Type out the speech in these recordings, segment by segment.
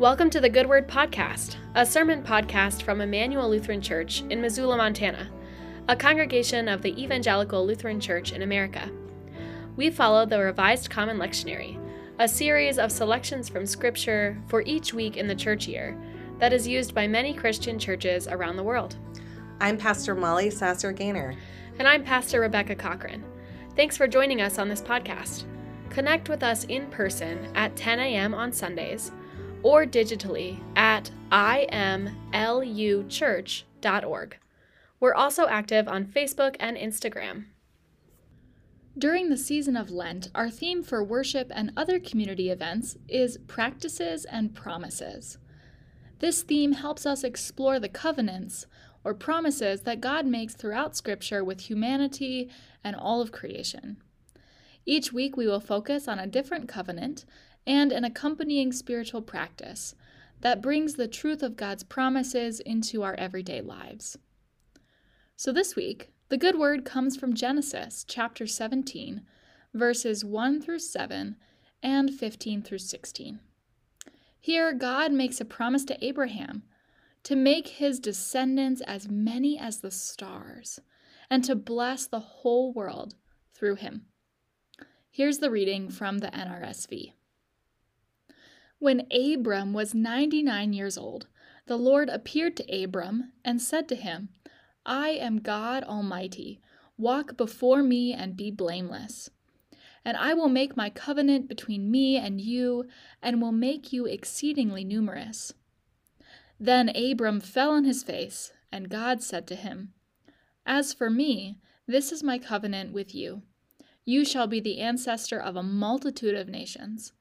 Welcome to the Good Word Podcast, a sermon podcast from Emmanuel Lutheran Church in Missoula, Montana, a congregation of the Evangelical Lutheran Church in America. We follow the Revised Common Lectionary, a series of selections from Scripture for each week in the church year that is used by many Christian churches around the world. I'm Pastor Molly Sasser Gaynor. And I'm Pastor Rebecca Cochran. Thanks for joining us on this podcast. Connect with us in person at 10 a.m. on Sundays or digitally at imluchurch.org. We're also active on Facebook and Instagram. During the season of Lent, our theme for worship and other community events is Practices and Promises. This theme helps us explore the covenants or promises that God makes throughout Scripture with humanity and all of creation. Each week, we will focus on a different covenant and an accompanying spiritual practice that brings the truth of God's promises into our everyday lives. So this week, the good word comes from Genesis chapter 17, verses 1 through 7 and 15 through 16. Here, God makes a promise to Abraham to make his descendants as many as the stars and to bless the whole world through him. Here's the reading from the NRSV. When Abram was 99 years old, the Lord appeared to Abram and said to him, I am God Almighty. Walk before me and be blameless. And I will make my covenant between me and you, and will make you exceedingly numerous. Then Abram fell on his face, and God said to him, As for me, this is my covenant with you. You shall be the ancestor of a multitude of nations.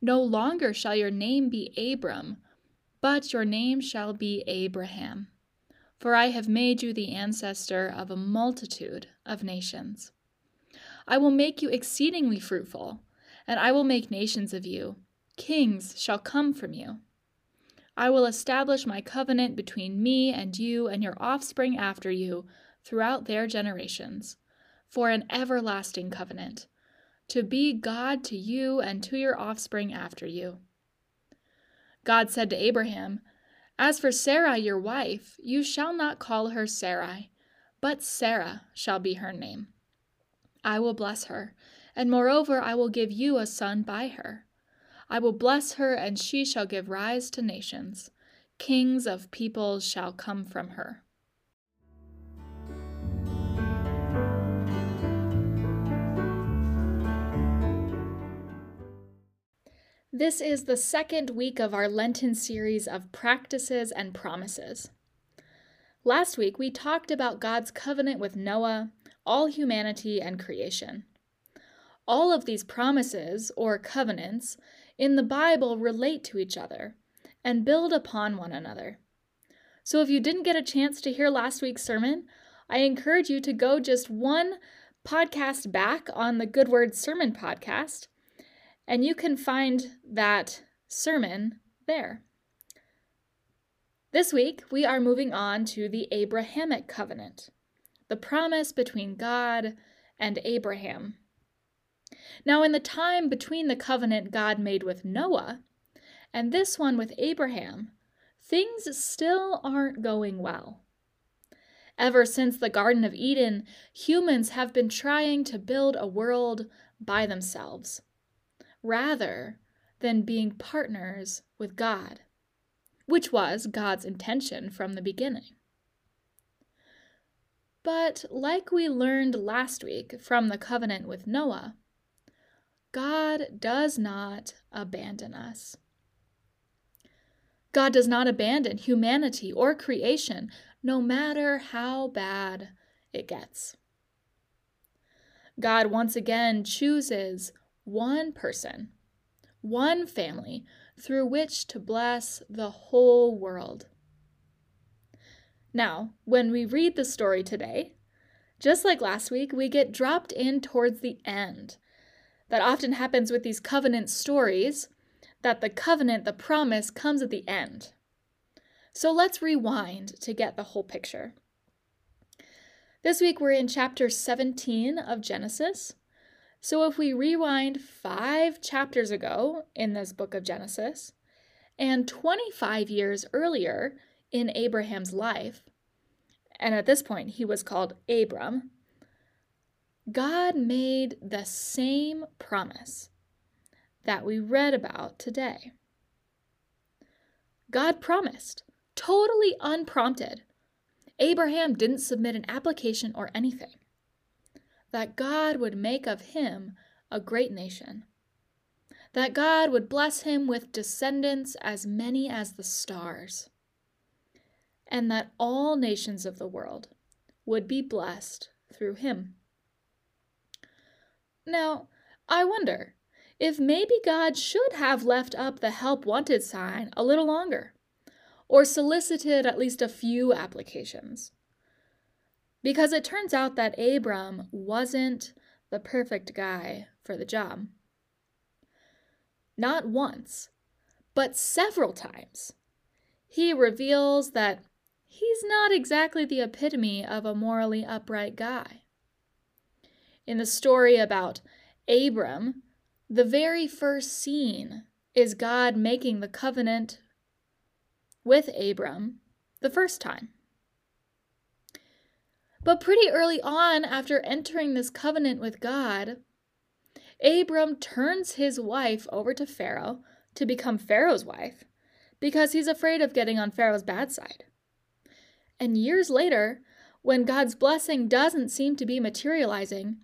No longer shall your name be Abram, but your name shall be Abraham. For I have made you the ancestor of a multitude of nations. I will make you exceedingly fruitful, and I will make nations of you. Kings shall come from you. I will establish my covenant between me and you and your offspring after you throughout their generations, for an everlasting covenant to be God to you and to your offspring after you. God said to Abraham, As for Sarah your wife, you shall not call her Sarai, but Sarah shall be her name. I will bless her, and moreover I will give you a son by her. I will bless her, and she shall give rise to nations. Kings of peoples shall come from her. This is the second week of our Lenten series of practices and promises. Last week, we talked about God's covenant with Noah, all humanity, and creation. All of these promises, or covenants, in the Bible relate to each other and build upon one another. So if you didn't get a chance to hear last week's sermon, I encourage you to go just one podcast back on the Good Word Sermon podcast and you can find that sermon there. This week, we are moving on to the Abrahamic covenant, the promise between God and Abraham. Now, in the time between the covenant God made with Noah and this one with Abraham, things still aren't going well. Ever since the Garden of Eden, humans have been trying to build a world by themselves rather than being partners with God, which was God's intention from the beginning. But, like we learned last week from the covenant with Noah, God does not abandon us. God does not abandon humanity or creation, no matter how bad it gets. God once again chooses one person, one family through which to bless the whole world. Now, when we read the story today, just like last week, we get dropped in towards the end. That often happens with these covenant stories, that the covenant, the promise, comes at the end. So let's rewind to get the whole picture. This week we're in chapter 17 of Genesis, so if we rewind five chapters ago in this book of Genesis, And 25 years earlier in Abraham's life, and at this point he was called Abram, God made the same promise that we read about today. God promised, totally unprompted. Abraham didn't submit an application or anything. That God would make of him a great nation. That God would bless him with descendants as many as the stars. And that all nations of the world would be blessed through him. Now, I wonder if maybe God should have left up the help wanted sign a little longer, or solicited at least a few applications. Because it turns out that Abram wasn't the perfect guy for the job. Not once, but several times, he reveals that he's not exactly the epitome of a morally upright guy. In the story about Abram, the very first scene is God making the covenant with Abram the first time. But pretty early on, after entering this covenant with God, Abram turns his wife over to Pharaoh to become Pharaoh's wife because he's afraid of getting on Pharaoh's bad side. And years later, when God's blessing doesn't seem to be materializing,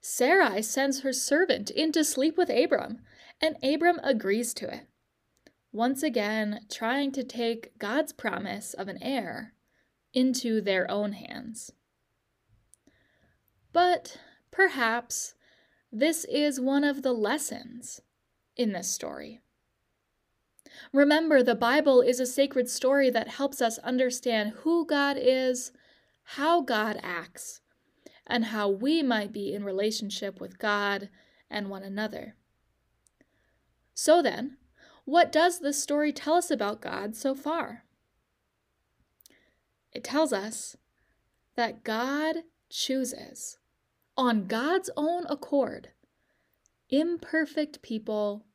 Sarai sends her servant in to sleep with Abram, and Abram agrees to it. Once again, trying to take God's promise of an heir into their own hands. But perhaps this is one of the lessons in this story. Remember, the Bible is a sacred story that helps us understand who God is, how God acts, and how we might be in relationship with God and one another. So then, what does this story tell us about God so far? It tells us that God chooses, on God's own accord, imperfect people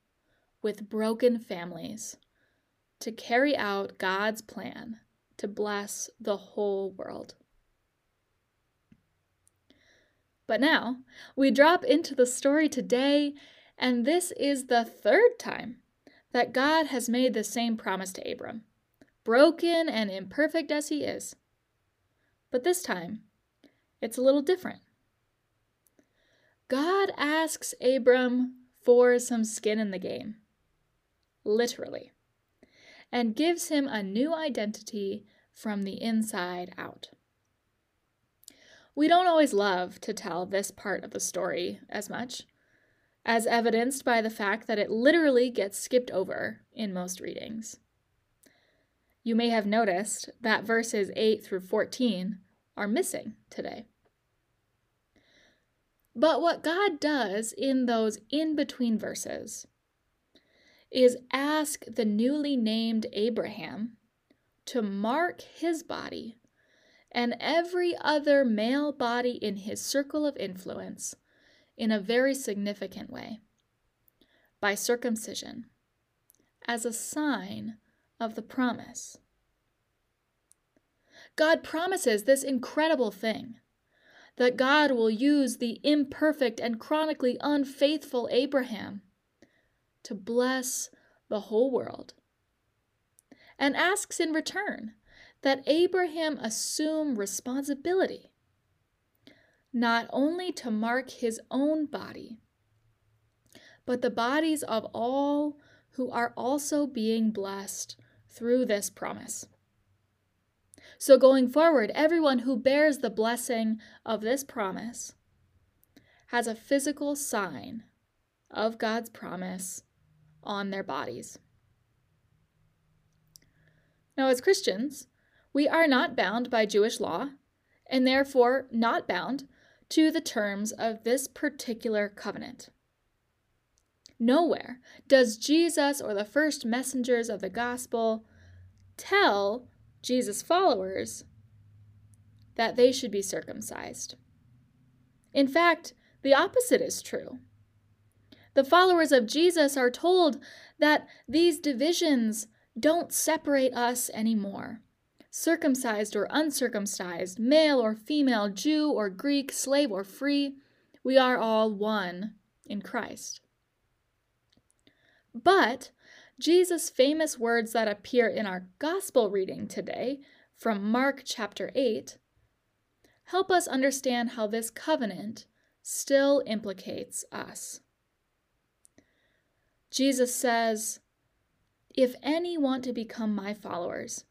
with broken families to carry out God's plan to bless the whole world. But now we drop into the story today, and this is the third time that God has made the same promise to Abram, broken and imperfect as he is. But this time, it's a little different. God asks Abram for some skin in the game, literally, and gives him a new identity from the inside out. We don't always love to tell this part of the story as much, as evidenced by the fact that it literally gets skipped over in most readings. You may have noticed that verses 8 through 14 are missing today. But what God does in those in between verses is ask the newly named Abraham to mark his body and every other male body in his circle of influence in a very significant way by circumcision as a sign of the promise. God promises this incredible thing that God will use the imperfect and chronically unfaithful Abraham to bless the whole world, and asks in return that Abraham assume responsibility, not only to mark his own body, but the bodies of all who are also being blessed through this promise. So, going forward, everyone who bears the blessing of this promise has a physical sign of God's promise on their bodies. Now, as Christians, we are not bound by Jewish law, and therefore not bound to the terms of this particular covenant. Nowhere does Jesus or the first messengers of the gospel tell Jesus' followers that they should be circumcised. In fact, the opposite is true. The followers of Jesus are told that these divisions don't separate us anymore. Circumcised or uncircumcised, male or female, Jew or Greek, slave or free, we are all one in Christ. But Jesus' famous words that appear in our gospel reading today from Mark chapter 8 help us understand how this covenant still implicates us. Jesus says, If any want to become my followers,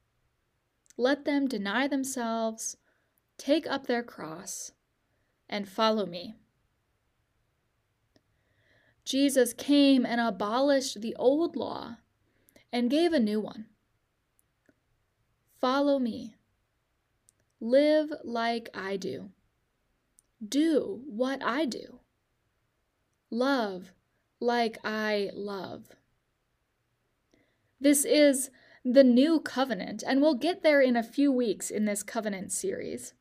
let them deny themselves, take up their cross, and follow me. Jesus came and abolished the old law and gave a new one. Follow me. Live like I do. Do what I do. Love like I love. This is the new covenant, and we'll get there in a few weeks in this covenant series.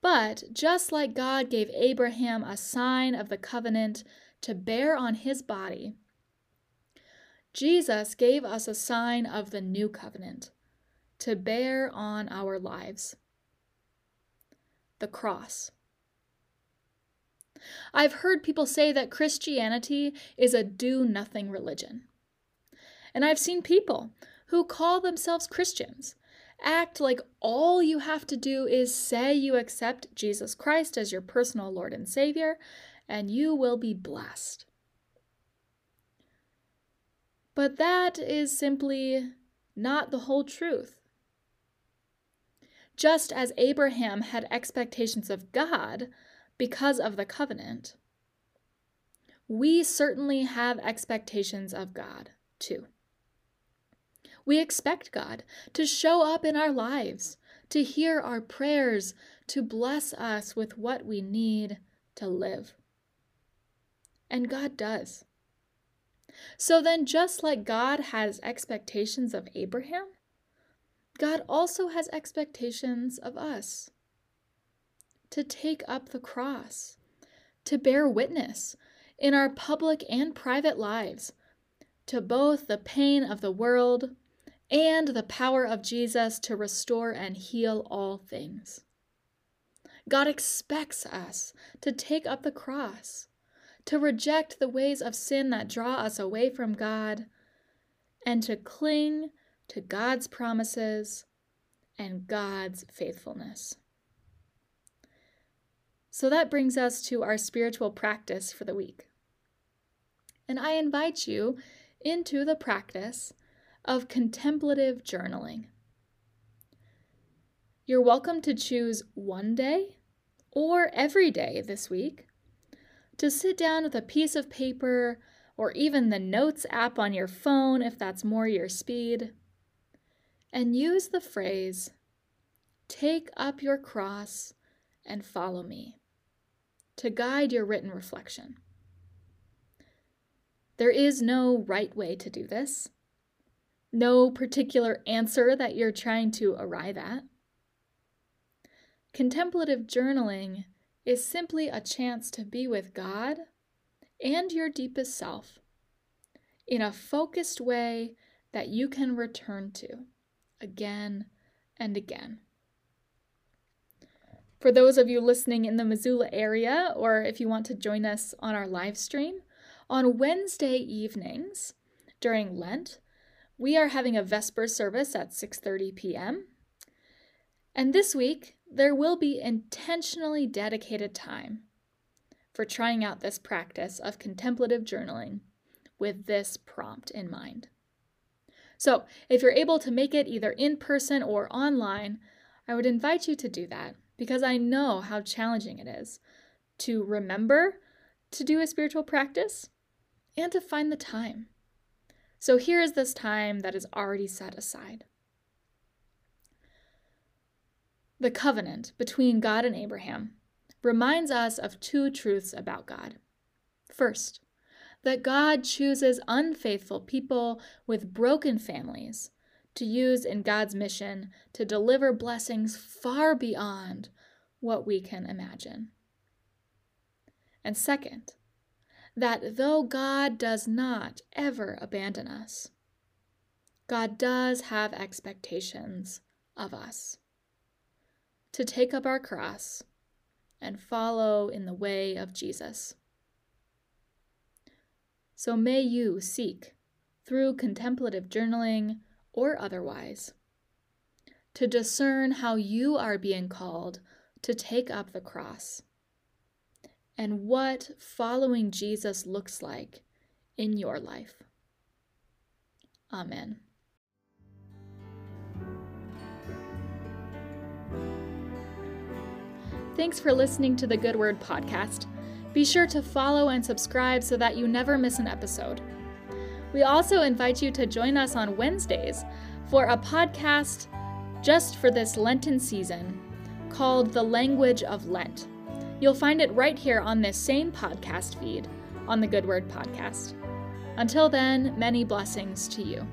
But just like God gave Abraham a sign of the covenant to bear on his body, Jesus gave us a sign of the new covenant to bear on our lives the cross. I've heard people say that Christianity is a do nothing religion. And I've seen people who call themselves Christians act like all you have to do is say you accept Jesus Christ as your personal Lord and Savior, and you will be blessed. But that is simply not the whole truth. Just as Abraham had expectations of God because of the covenant, we certainly have expectations of God too. We expect God to show up in our lives, to hear our prayers, to bless us with what we need to live. And God does. So then, just like God has expectations of Abraham, God also has expectations of us to take up the cross, to bear witness in our public and private lives to both the pain of the world and the power of Jesus to restore and heal all things. God expects us to take up the cross, to reject the ways of sin that draw us away from God, and to cling to God's promises and God's faithfulness. So that brings us to our spiritual practice for the week. And I invite you into the practice of contemplative journaling. You're welcome to choose one day or every day this week to sit down with a piece of paper or even the Notes app on your phone if that's more your speed and use the phrase, Take up your cross and follow me, to guide your written reflection. There is no right way to do this, no particular answer that you're trying to arrive at. Contemplative journaling is simply a chance to be with God and your deepest self in a focused way that you can return to again and again. For those of you listening in the Missoula area, or if you want to join us on our live stream, on Wednesday evenings during Lent, we are having a Vesper service at 6:30 p.m. And this week, there will be intentionally dedicated time for trying out this practice of contemplative journaling with this prompt in mind. So, if you're able to make it either in person or online, I would invite you to do that because I know how challenging it is to remember to do a spiritual practice and to find the time. So, here is this time that is already set aside. The covenant between God and Abraham reminds us of two truths about God. First, that God chooses unfaithful people with broken families to use in God's mission to deliver blessings far beyond what we can imagine. And second, that though God does not ever abandon us, God does have expectations of us to take up our cross and follow in the way of Jesus. So may you seek, through contemplative journaling or otherwise, to discern how you are being called to take up the cross and what following Jesus looks like in your life. Amen. Thanks for listening to the Good Word podcast. Be sure to follow and subscribe so that you never miss an episode. We also invite you to join us on Wednesdays for a podcast just for this Lenten season called The Language of Lent. You'll find it right here on this same podcast feed on the Good Word podcast. Until then, many blessings to you.